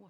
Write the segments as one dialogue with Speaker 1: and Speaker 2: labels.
Speaker 1: 哇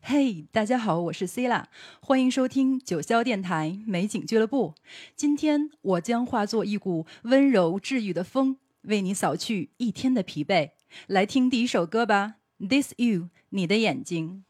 Speaker 1: 嘿，大家好，我是 Cila，，欢迎收听九霄电台美景俱乐部。今天我将化作一股温柔治愈的风，为你扫去一天的疲惫。来听第一首歌吧，《This You》，你的眼睛。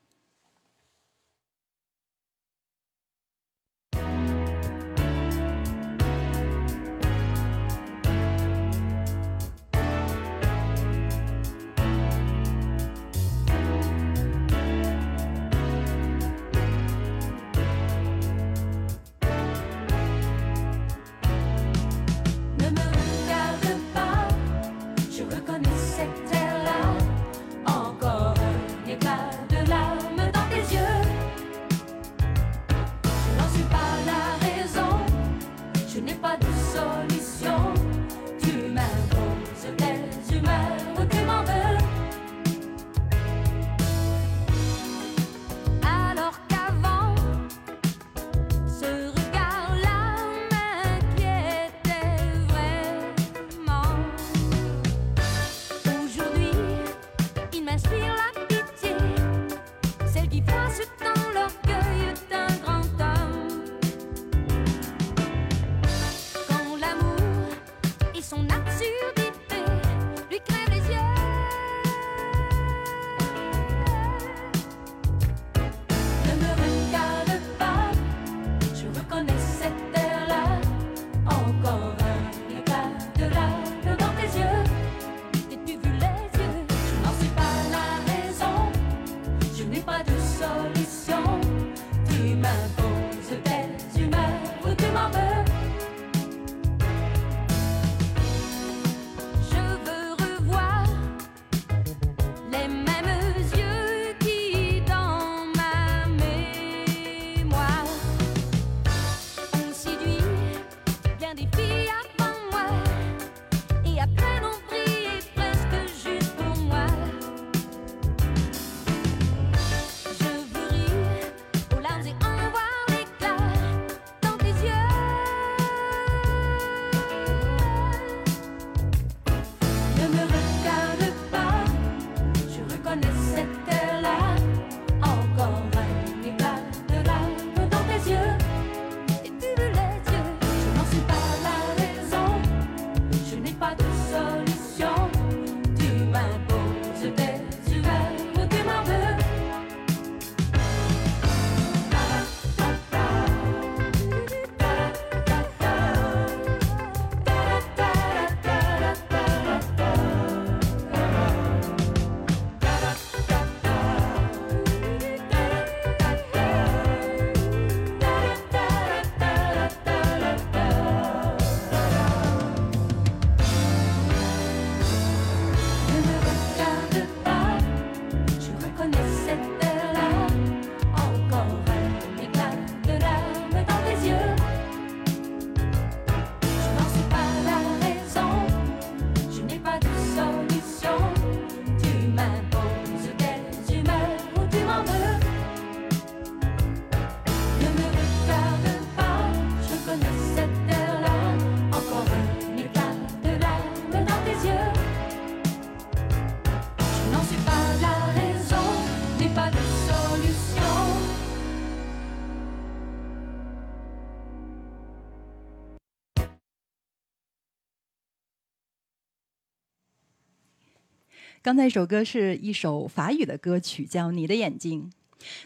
Speaker 2: 刚才一首歌是一首法语的歌曲，叫《你的眼睛》。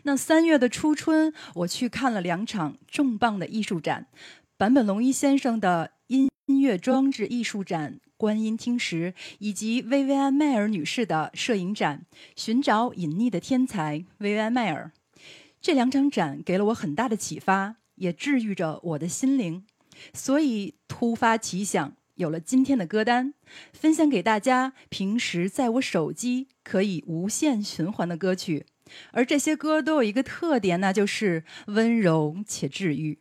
Speaker 2: 那三月的初春，我去看了两场重磅的艺术展：坂本龙一先生的音乐装置艺术展《观音听石》，以及薇薇安·迈尔女士的摄影展《寻找隐匿的天才》。薇薇安·迈尔这两场展给了我很大的启发，也治愈着我的心灵。所以突发奇想，有了今天的歌单，分享给大家。平时在我手机可以无限循环的歌曲，而这些歌都有一个特点，那就是温柔且治愈。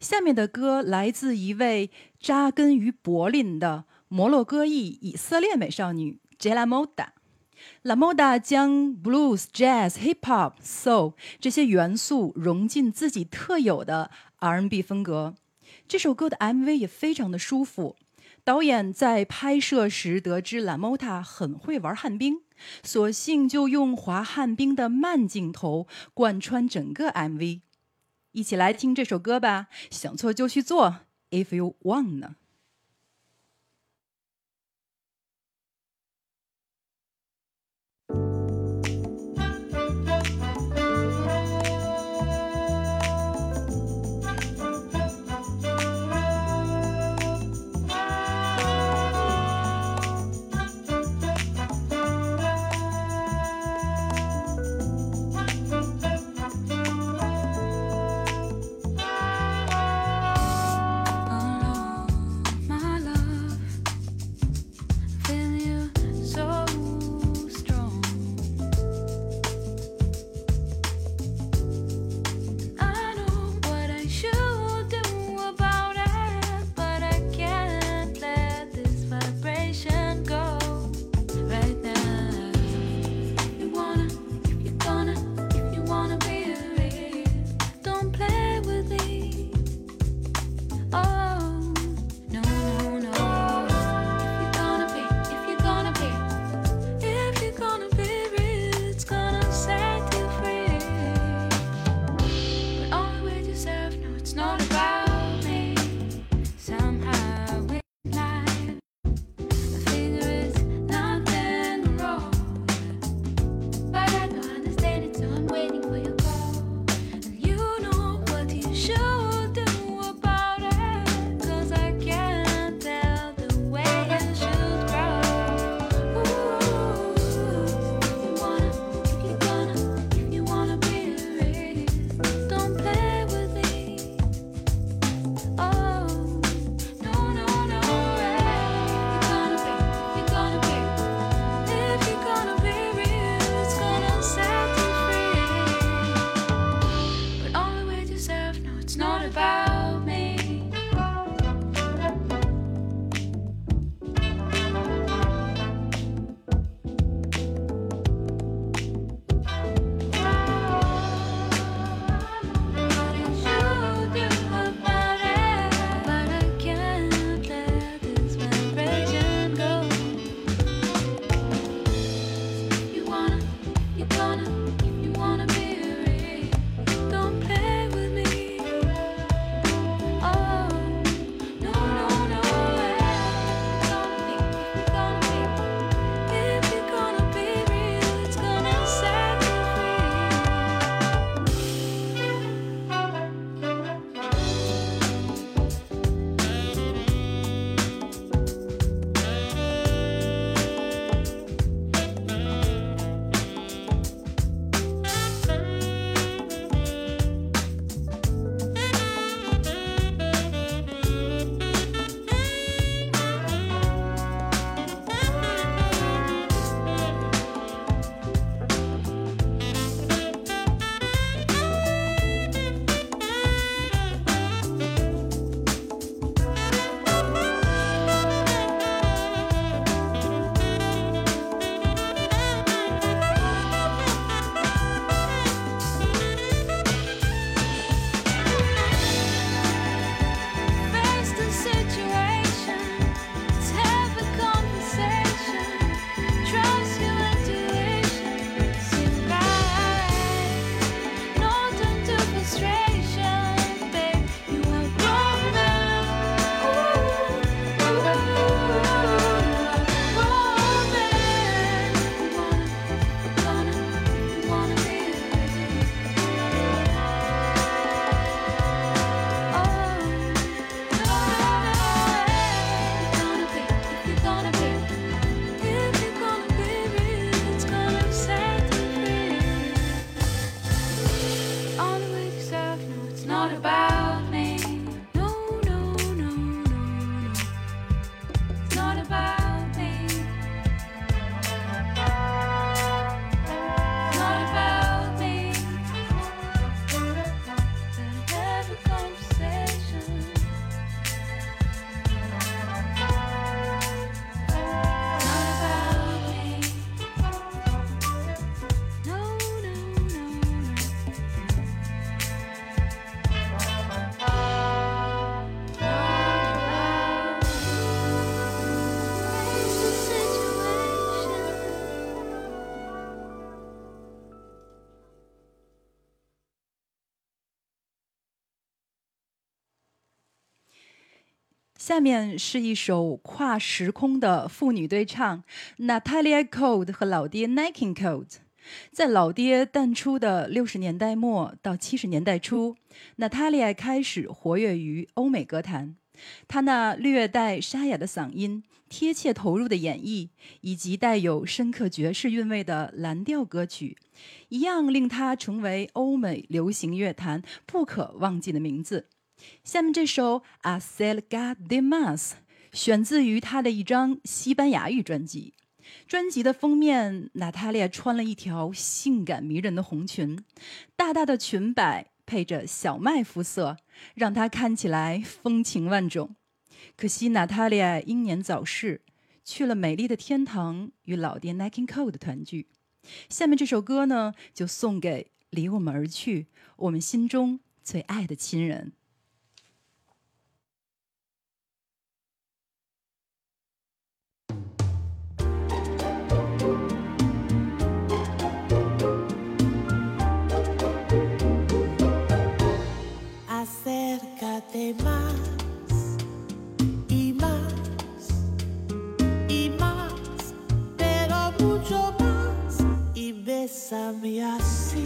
Speaker 2: 下面的歌来自一位扎根于柏林的摩洛哥裔以色列美少女 Jela Moda。La Moda 将 blues、jazz、hip hop、soul 这些元素融进自己特有的 R&B 风格。这首歌的 MV 也非常的舒服。导演在拍摄时得知 La Mota 很会玩旱冰，索性就用滑旱冰的慢镜头贯穿整个 MV。一起来听这首歌吧，想做就去做，If you want。下面是一首跨时空的妇女对唱，Natalia Code 和老爹 Nike Code。在老爹淡出的六十年代末到七十年代初，Natalia 开始活跃于欧美歌坛。她那略带沙哑的嗓音、贴切投入的演绎，以及带有深刻爵士韵味的蓝调歌曲，一样令她成为欧美流行乐坛不可忘记的名字。下面这首《A s e l g a de Mas》选自于他的一张西班牙语专辑。专辑的封面，娜塔莉亚穿了一条性感迷人的红裙，大大的裙摆配着小麦肤色，让她看起来风情万种。可惜娜塔莉亚英年早逝，去了美丽的天堂，与老爹 Nike Cole 的团聚。下面这首歌呢，就送给离我们而去、我们心中最爱的亲人。
Speaker 3: Acércate más y más y más, pero mucho más y bésame así,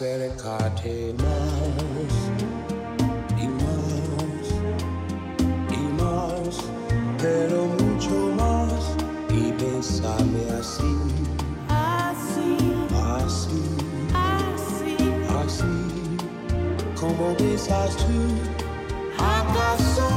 Speaker 4: serikate imaz,
Speaker 3: imaz, imaz, pero mucho más.
Speaker 4: Y así,
Speaker 3: así,
Speaker 4: así,
Speaker 3: así,
Speaker 4: así, como besas tú,
Speaker 3: acaso.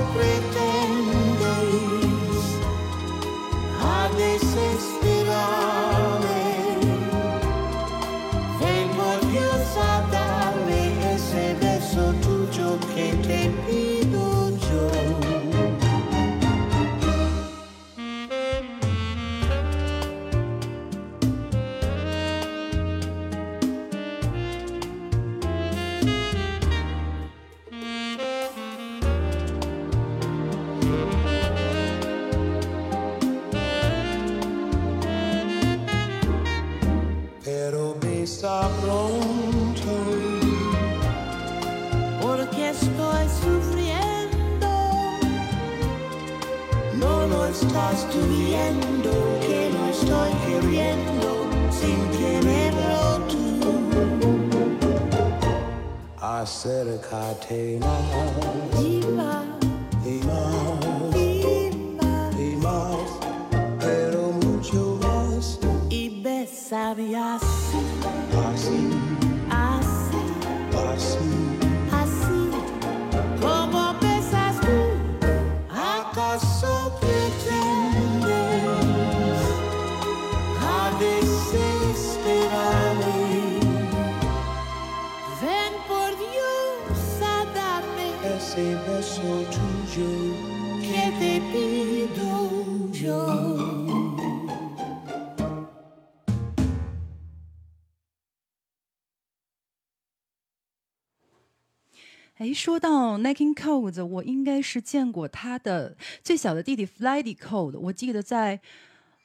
Speaker 2: 哎，说到 Nike Cole，我应该是见过他的最小的弟弟 Flydy Cole。我记得在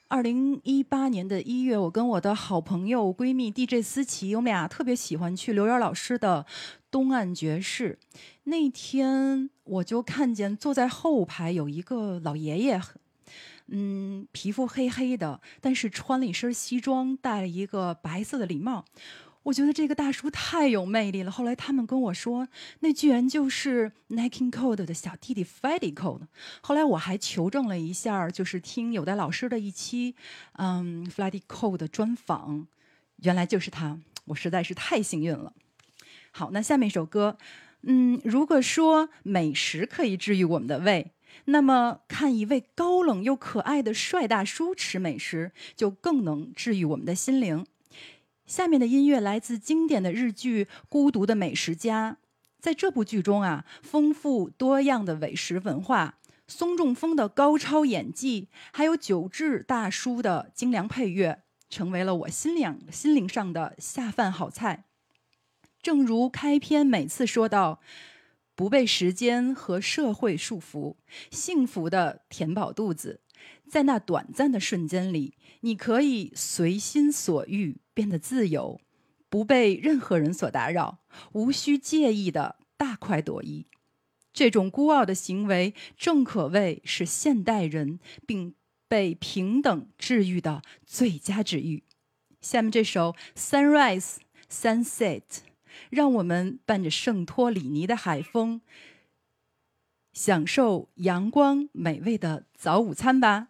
Speaker 2: 二零一八年的一月，我跟我的好朋友闺蜜 DJ 思琪，我们俩特别喜欢去刘源老师的东岸爵士。那天我就看见坐在后排有一个老爷爷，嗯，皮肤黑黑的，但是穿了一身西装，戴了一个白色的礼帽。我觉得这个大叔太有魅力了。后来他们跟我说，那居然就是 Nike Cole 的小弟弟 Freddie Cole。后来我还求证了一下，就是听有代老师的一期，嗯，Freddie Cole 的专访，原来就是他。我实在是太幸运了。好，那下面一首歌，嗯，如果说美食可以治愈我们的胃，那么看一位高冷又可爱的帅大叔吃美食，就更能治愈我们的心灵。下面的音乐来自经典的日剧《孤独的美食家》。在这部剧中啊，丰富多样的美食文化松重丰的高超演技，还有九志大叔的精良配乐，成为了我心灵心灵上的下饭好菜。正如开篇每次说到，不被时间和社会束缚，幸福的填饱肚子，在那短暂的瞬间里，你可以随心所欲，变得自由，不被任何人所打扰，无需介意的大快朵颐。这种孤傲的行为，正可谓是现代人并被平等治愈的最佳治愈。下面这首《Sunrise Sunset》，让我们伴着圣托里尼的海风，享受阳光美味的早午餐吧。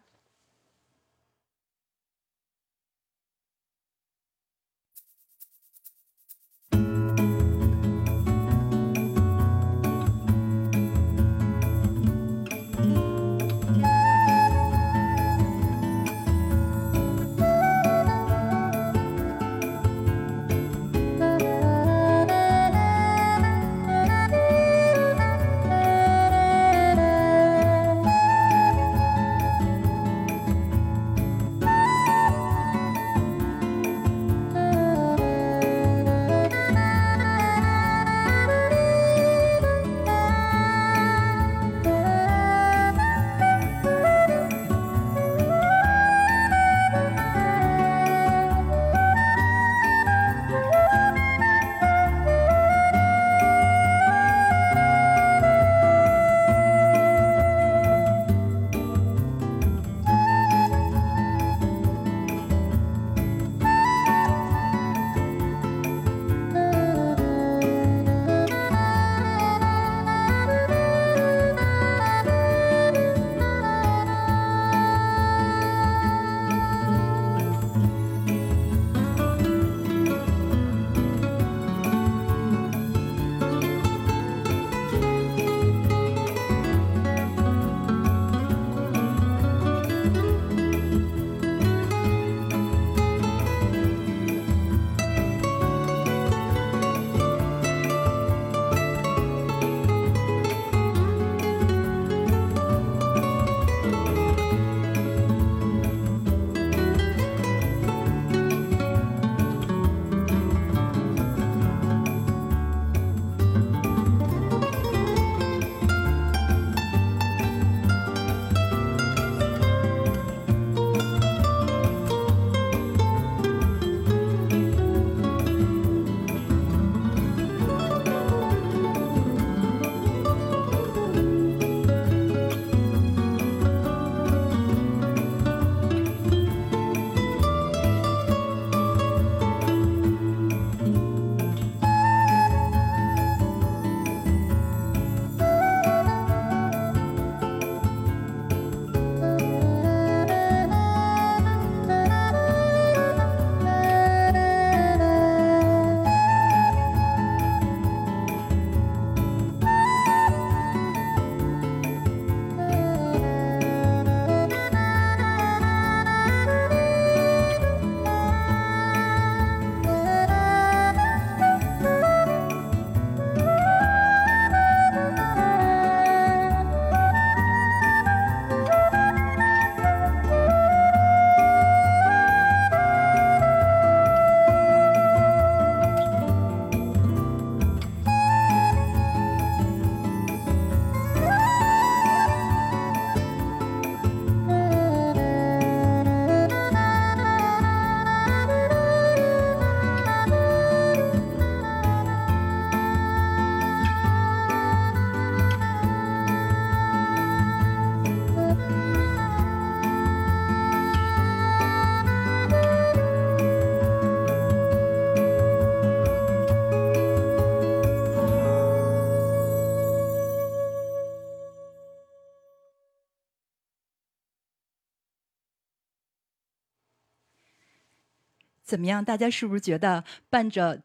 Speaker 2: 怎么样？大家是不是觉得伴着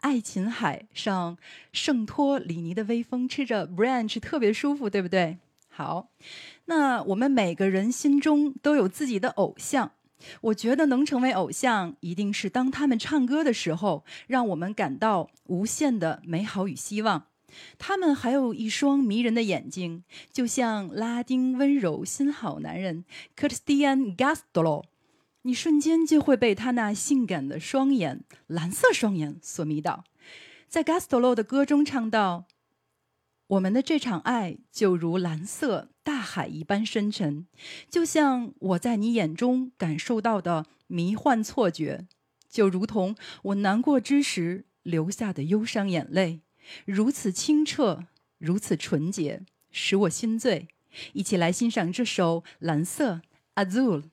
Speaker 2: 爱琴海上圣托里尼的微风，吃着 brunch 特别舒服，对不对？好，那我们每个人心中都有自己的偶像。我觉得能成为偶像，一定是当他们唱歌的时候，让我们感到无限的美好与希望。他们还有一双迷人的眼睛，就像拉丁温柔新好男人 Christian Gastolo，你瞬间就会被他那性感的双眼——蓝色双眼所迷倒。在 Gastolo 的歌中唱到：“我们的这场爱就如蓝色大海一般深沉，就像我在你眼中感受到的迷幻错觉，就如同我难过之时流下的忧伤眼泪。”如此清澈，如此纯洁，使我心醉。一起来欣赏这首《蓝色》（Azul）。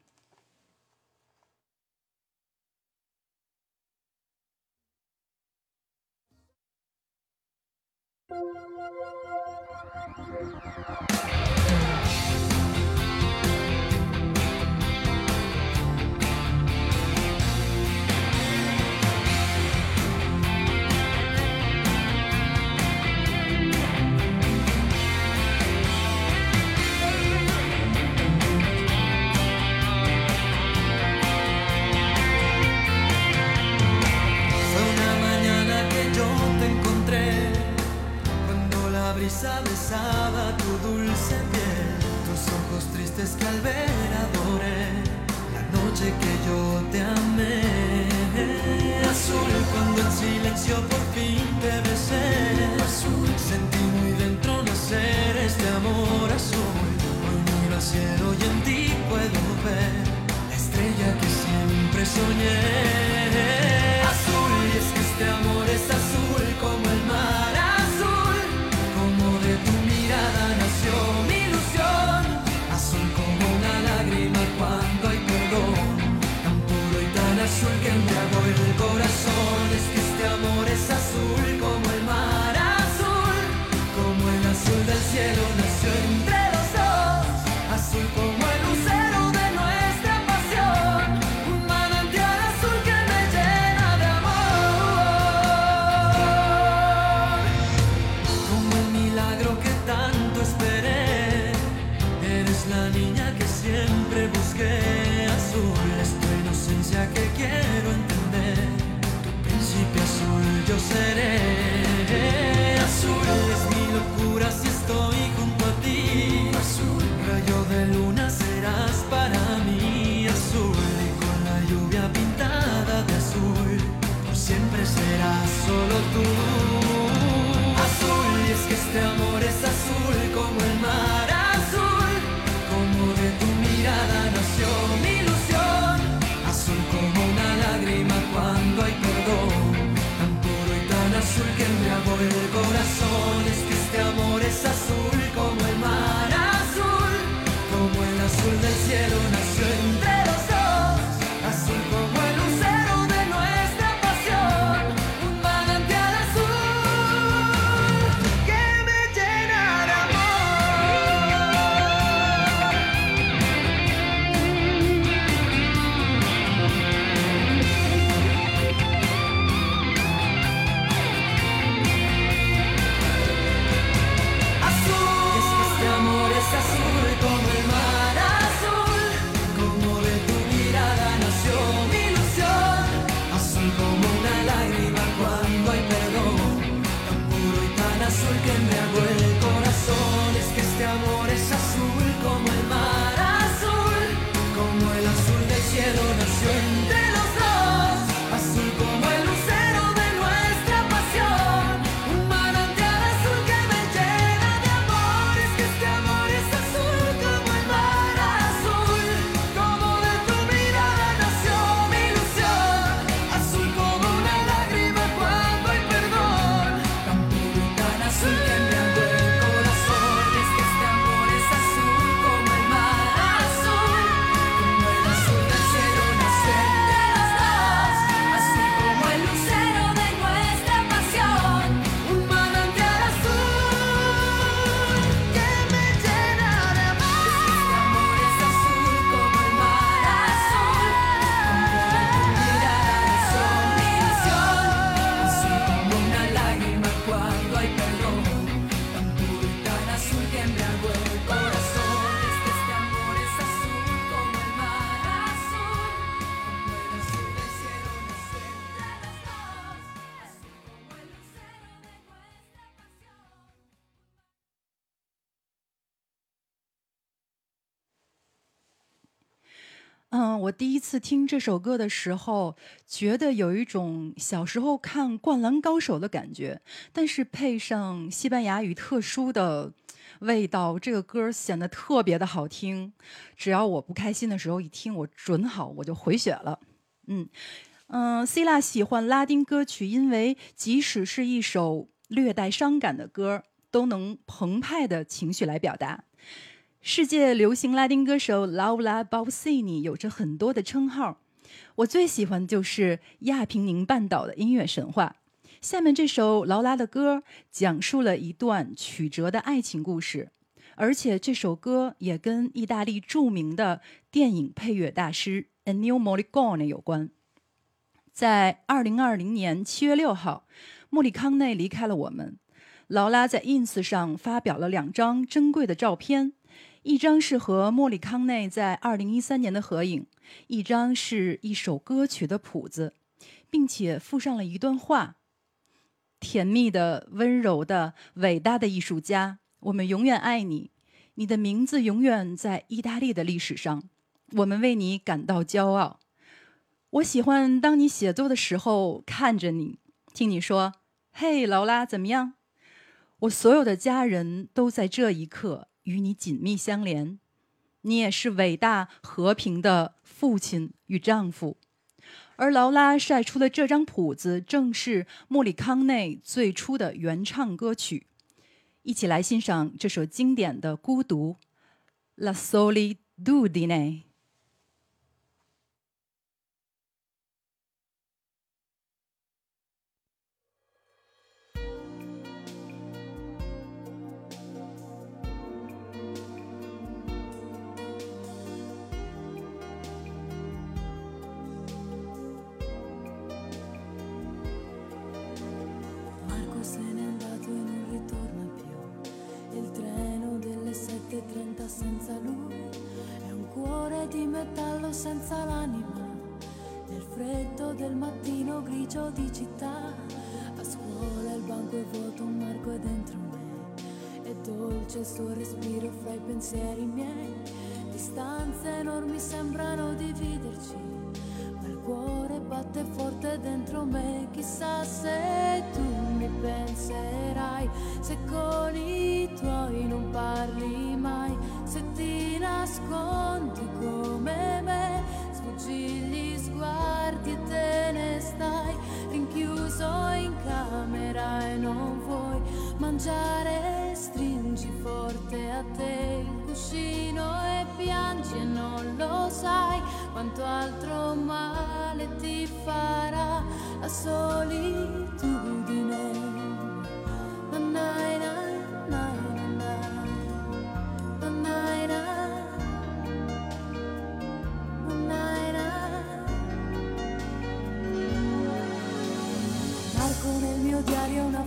Speaker 5: Brisa besaba tu dulce piel, tus ojos tristes que al ver adoré, la noche que yo te amé. Azul cuando en silencio por fin te besé, azul sentí muy dentro nacer este amor azul. Hoy miro al cielo y en ti puedo ver la estrella que siempre soñé.
Speaker 2: esse assunto. 第一次听这首歌的时候，觉得有一种小时候看《灌篮高手》的感觉，但是配上西班牙语特殊的味道，这个歌显得特别的好听。只要我不开心的时候一听，我准好我就回血了。嗯嗯，C 拉喜欢拉丁歌曲，因为即使是一首略带伤感的歌，都能澎湃的情绪来表达。世界流行拉丁歌手劳拉·鲍西尼有着很多的称号，我最喜欢的就是亚平宁半岛的音乐神话。下面这首劳拉的歌讲述了一段曲折的爱情故事，而且这首歌也跟意大利著名的电影配乐大师 Ennio Morricone 有关。在二零二零年七月六号，莫里康内离开了我们。劳拉在 ins 上发表了两张珍贵的照片。一张是和莫里康内在二零一三年的合影，一张是一首歌曲的谱子，并且附上了一段话：“甜蜜的、温柔的、伟大的艺术家，我们永远爱你，你的名字永远在意大利的历史上，我们为你感到骄傲。我喜欢当你写作的时候看着你，听你说：‘嘿，劳拉，怎么样？’我所有的家人都在这一刻。”与你紧密相连，你也是伟大和平的父亲与丈夫。而劳拉晒出的这张谱子，正是莫里康内最初的原唱歌曲。一起来欣赏这首经典的《孤独》，La solitudine
Speaker 1: metallo senza l'anima. Nel freddo del mattino grigio di città, a scuola il banco è vuoto, Marco è dentro me. È dolce il suo respiro fra i pensieri miei. Distanze enormi sembrano dividerci batte forte dentro me, chissà se tu mi penserai, se con i tuoi non parli mai, se ti nascondi come me, sfuggi gli sguardi e te ne stai, rinchiuso in camera e non vuoi mangiare, stringi forte a te. il cuscino e piangi e non lo sai quanto altro male ti farà la solitudine. Na, na, na, na, na,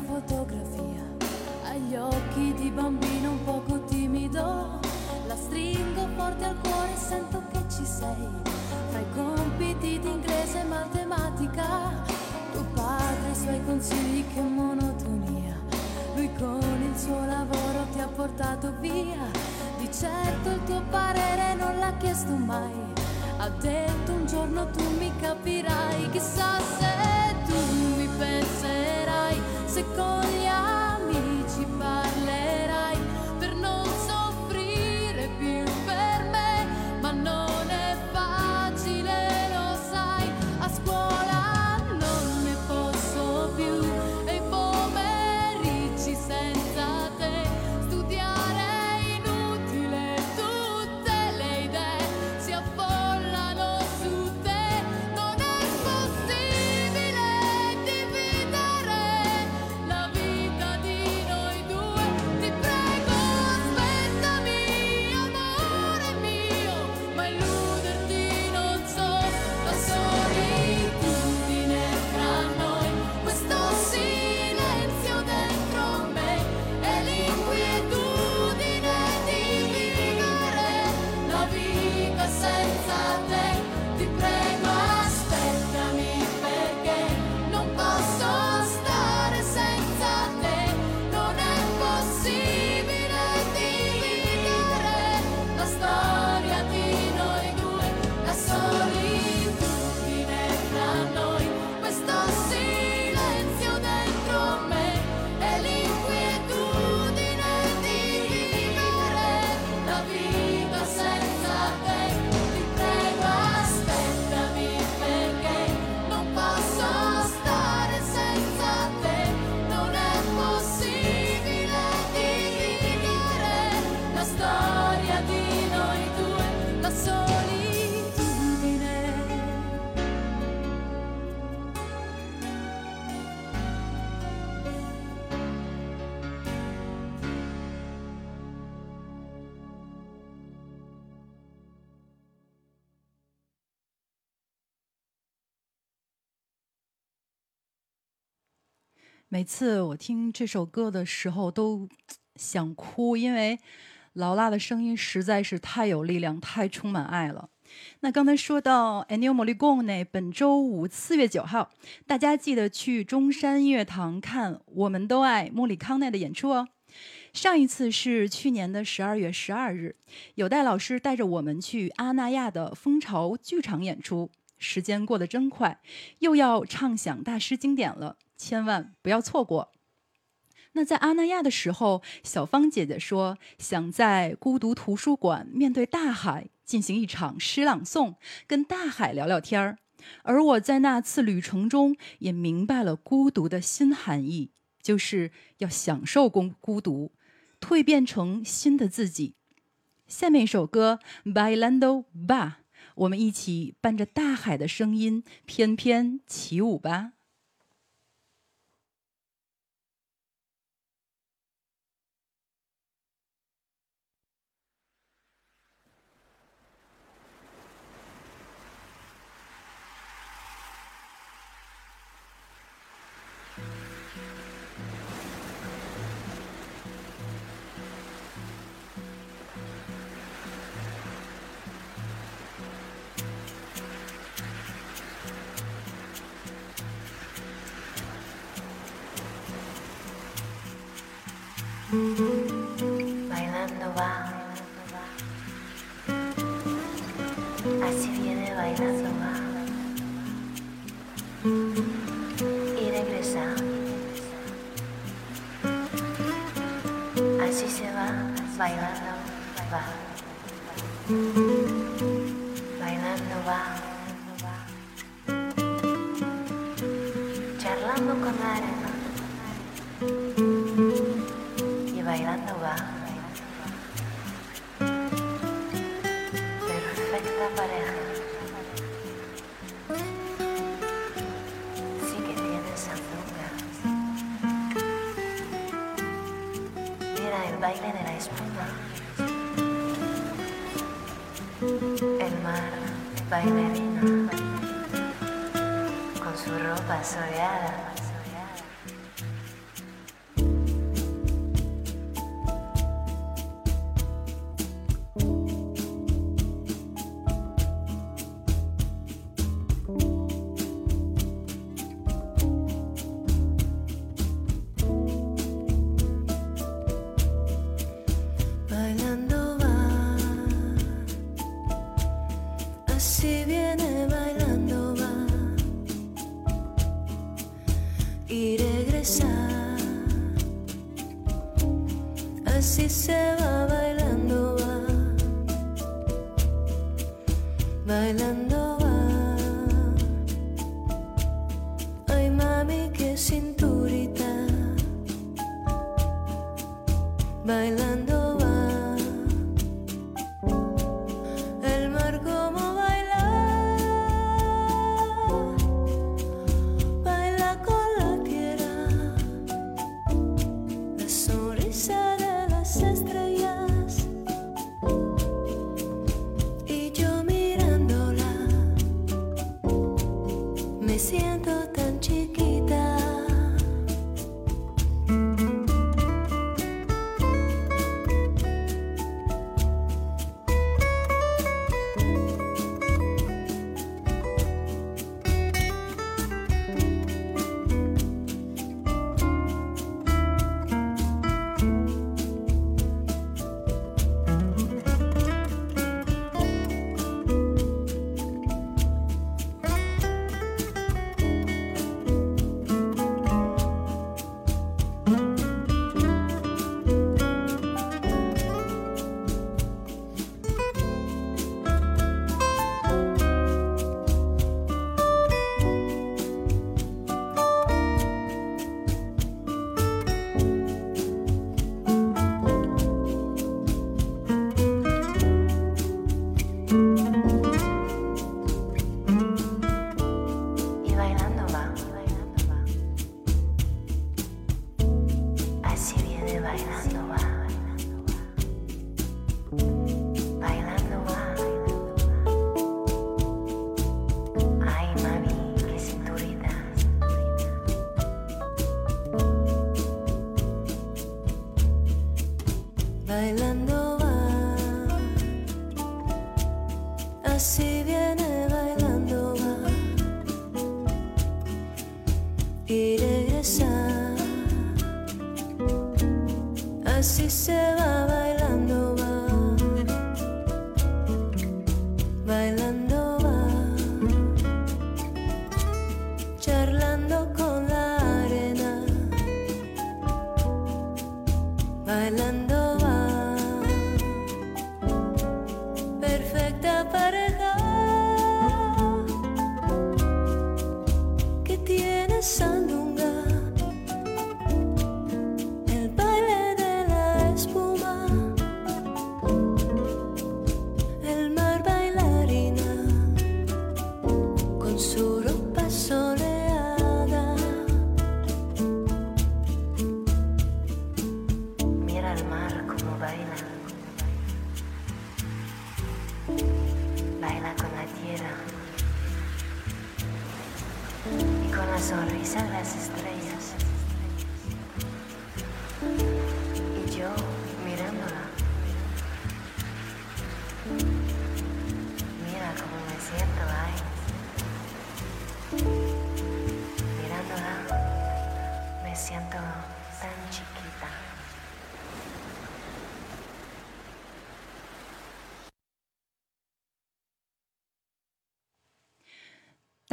Speaker 2: 每次我听这首歌的时候都想哭，因为劳拉的声音实在是太有力量，太充满爱了。那刚才说到 Ennio Morricone，本周五四月九号，大家记得去中山音乐堂看《我们都爱莫里康奈》的演出哦。上一次是去年的十二月十二日，有戴老师带着我们去阿那亚的蜂巢剧场演出。时间过得真快，又要唱响大师经典了，千万不要错过。那在阿那亚的时候，小芳姐姐说想在孤独图书馆面对大海进行一场诗朗诵，跟大海聊聊天儿。而我在那次旅程中也明白了孤独的新含义，就是要享受孤孤独，蜕变成新的自己。下面一首歌《Bailando Ba》，我们一起伴着大海的声音翩翩起舞吧。
Speaker 6: Bailando va. Así viene bailando va. Y regresa. Así se va, bailando va. Bailando va. Soleada.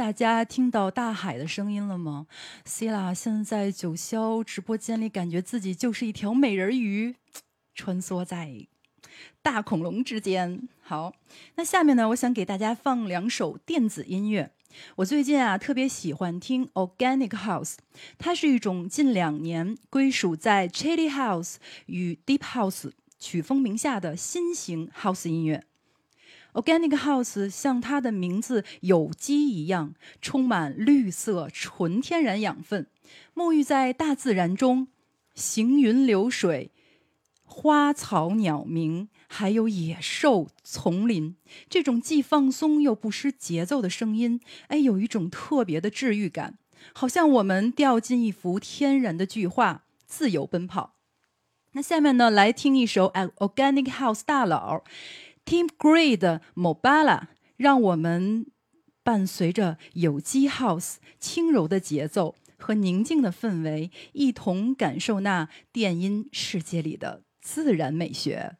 Speaker 2: 大家听到大海的声音了吗？C 啦，现在在九霄直播间里，感觉自己就是一条美人鱼，穿梭在大恐龙之间。好，那下面呢，我想给大家放两首电子音乐。我最近啊特别喜欢听 Organic House，它是一种近两年归属在 c h i l y House 与 Deep House 曲风名下的新型 House 音乐。Organic House 像它的名字有机一样，充满绿色、纯天然养分，沐浴在大自然中，行云流水，花草鸟鸣，还有野兽、丛林，这种既放松又不失节奏的声音，哎，有一种特别的治愈感，好像我们掉进一幅天然的巨画，自由奔跑。那下面呢，来听一首 Organic House 大佬 Team Gray 的 Mobala，让我们伴随着有机 House 轻柔的节奏和宁静的氛围，一同感受那电音世界里的自然美学。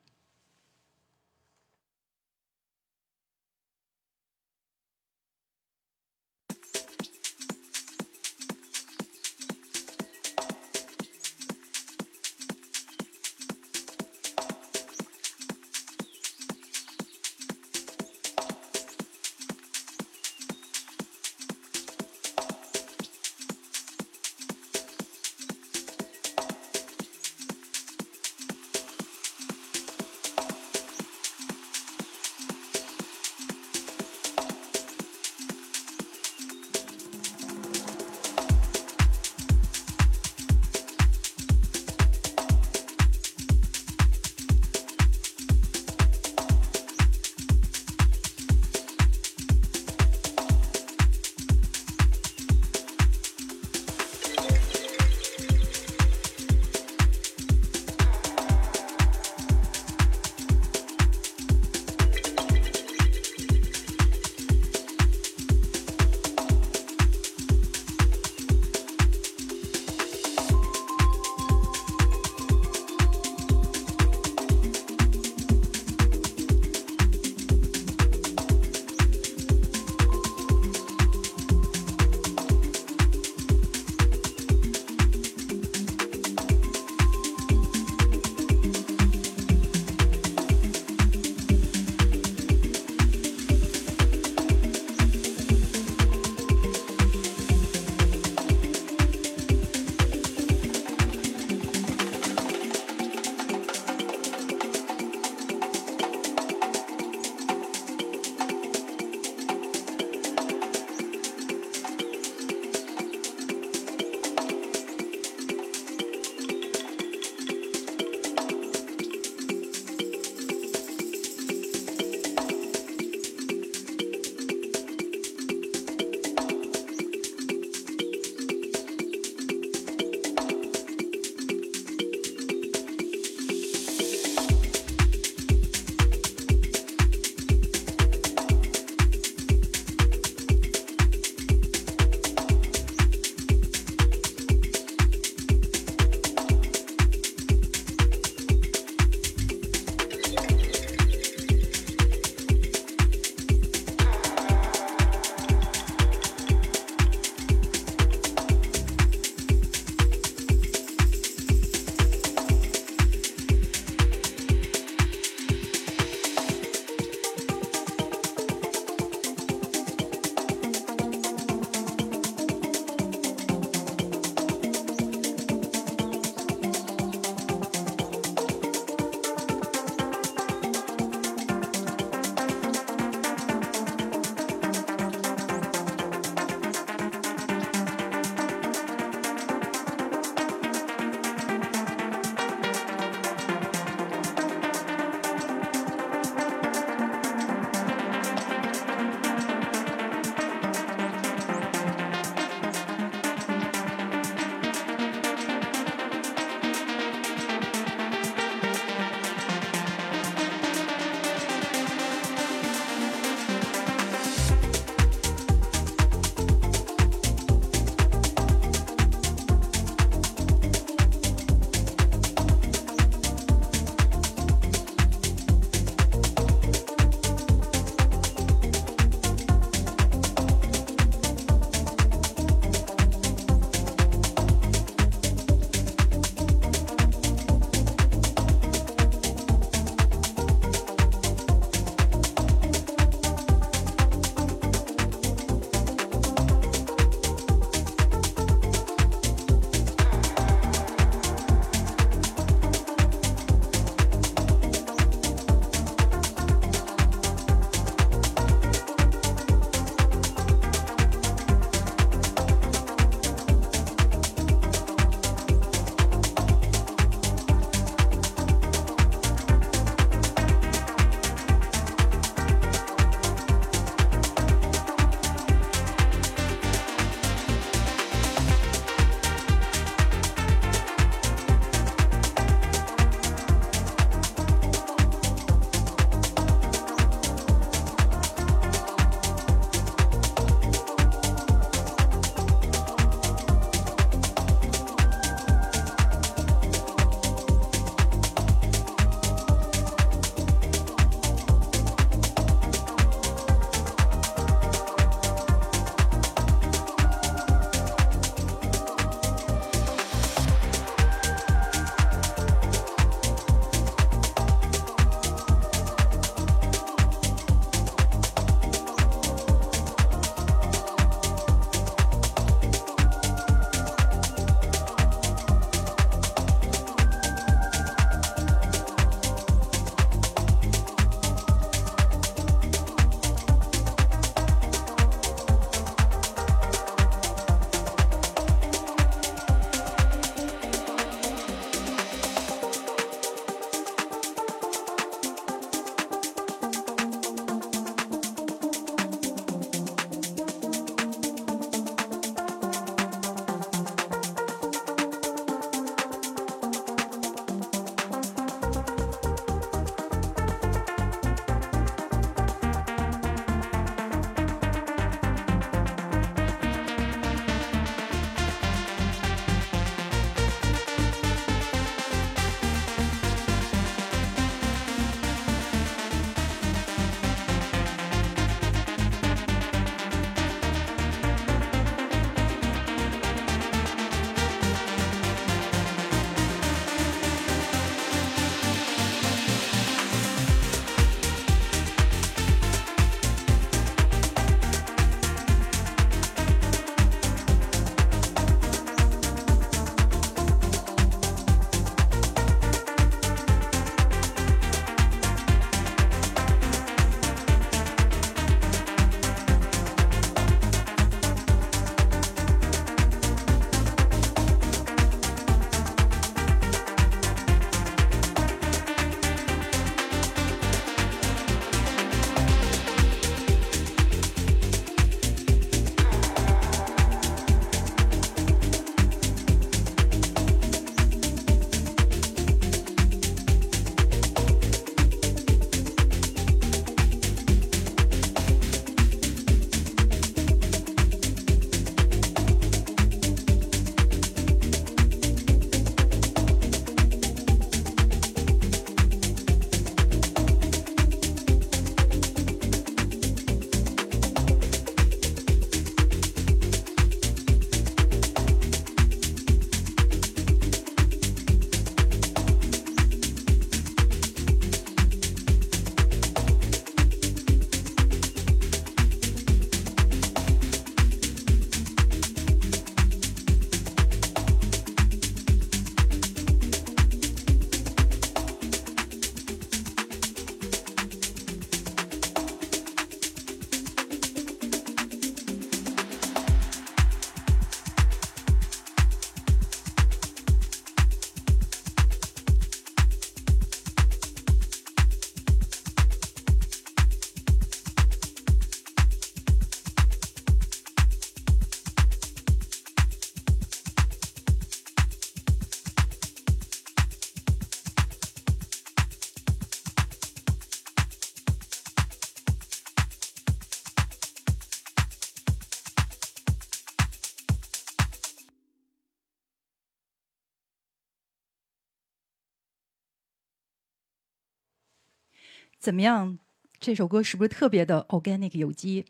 Speaker 2: 怎么样？这首歌是不是特别的 organic 有机？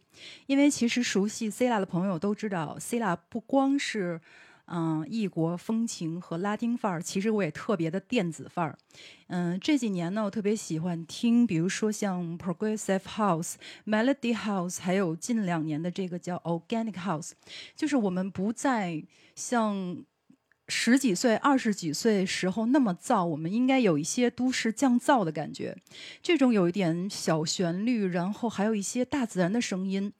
Speaker 2: 因为其实熟悉 c i l a 的朋友都知道 c i l a 不光是嗯异国风情和拉丁范儿，其实我也特别的电子范儿。嗯，这几年呢，我特别喜欢听，比如说像 progressive house、melody house，还有近两年的这个叫 organic house，就是我们不再像。十几岁、二十几岁时候那么燥，我们应该有一些都市降噪的感觉。这种有一点小旋律，然后还有一些大自然的声音，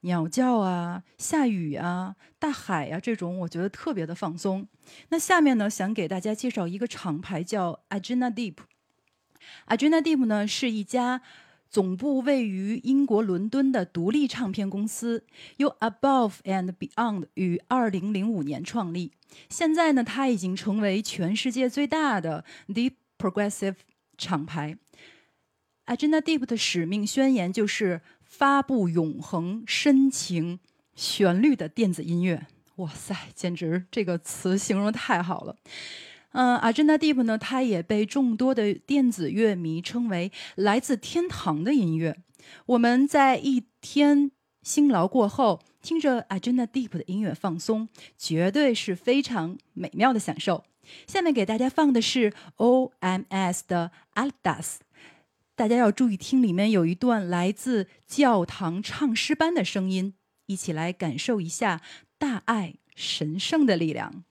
Speaker 2: 鸟叫啊、下雨啊、大海啊，这种我觉得特别的放松。那下面呢，想给大家介绍一个厂牌，叫 Agena Deep。Agena Deep 呢是一家。总部位于英国伦敦的独立唱片公司，由 Above and Beyond 于2005年创立。现在呢，它已经成为全世界最大的 Deep Progressive 厂牌。Agenda Deep 的使命宣言就是发布永恒、深情、旋律的电子音乐。哇塞，简直这个词形容太好了。嗯，Agenda Deep 呢，它也被众多的电子乐迷称为来自天堂的音乐。我们在一天辛劳过后，听着 Agenda Deep 的音乐放松，绝对是非常美妙的享受。下面给大家放的是 OMS 的 Aldas，大家要注意听，里面有一段来自教堂唱诗班的声音，一起来感受一下大爱神圣的力量。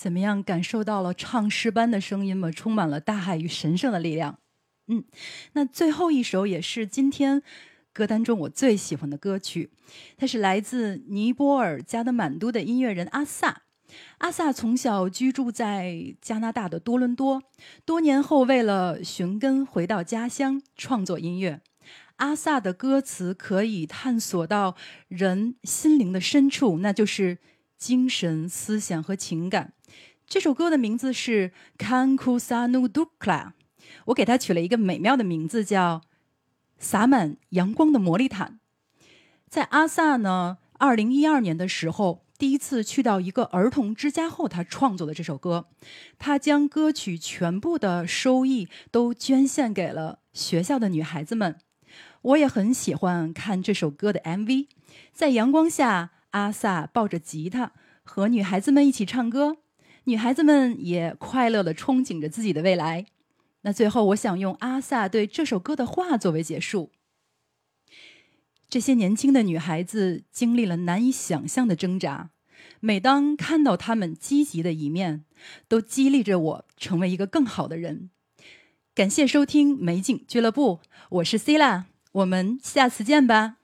Speaker 2: 怎么样？感受到了唱诗般的声音吗？充满了大海与神圣的力量。嗯，那最后一首也是今天歌单中我最喜欢的歌曲，它是来自尼泊尔加德满都的音乐人阿萨。阿萨从小居住在加拿大的多伦多，多年后为了寻根回到家乡创作音乐。阿萨的歌词可以探索到人心灵的深处，那就是精神、思想和情感。这首歌的名字是《Kankusanu Dukla》，我给它取了一个美妙的名字，叫“洒满阳光的魔力毯”。在阿萨呢，二零一二年的时候，第一次去到一个儿童之家后，他创作的这首歌。他将歌曲全部的收益都捐献给了学校的女孩子们。我也很喜欢看这首歌的 MV，在阳光下，阿萨抱着吉他和女孩子们一起唱歌，女孩子们也快乐地憧憬着自己的未来。那最后，我想用阿萨对这首歌的话作为结束。这些年轻的女孩子经历了难以想象的挣扎，每当看到她们积极的一面，都激励着我成为一个更好的人。感谢收听美景俱乐部，我是 C 啦。我们下次见吧。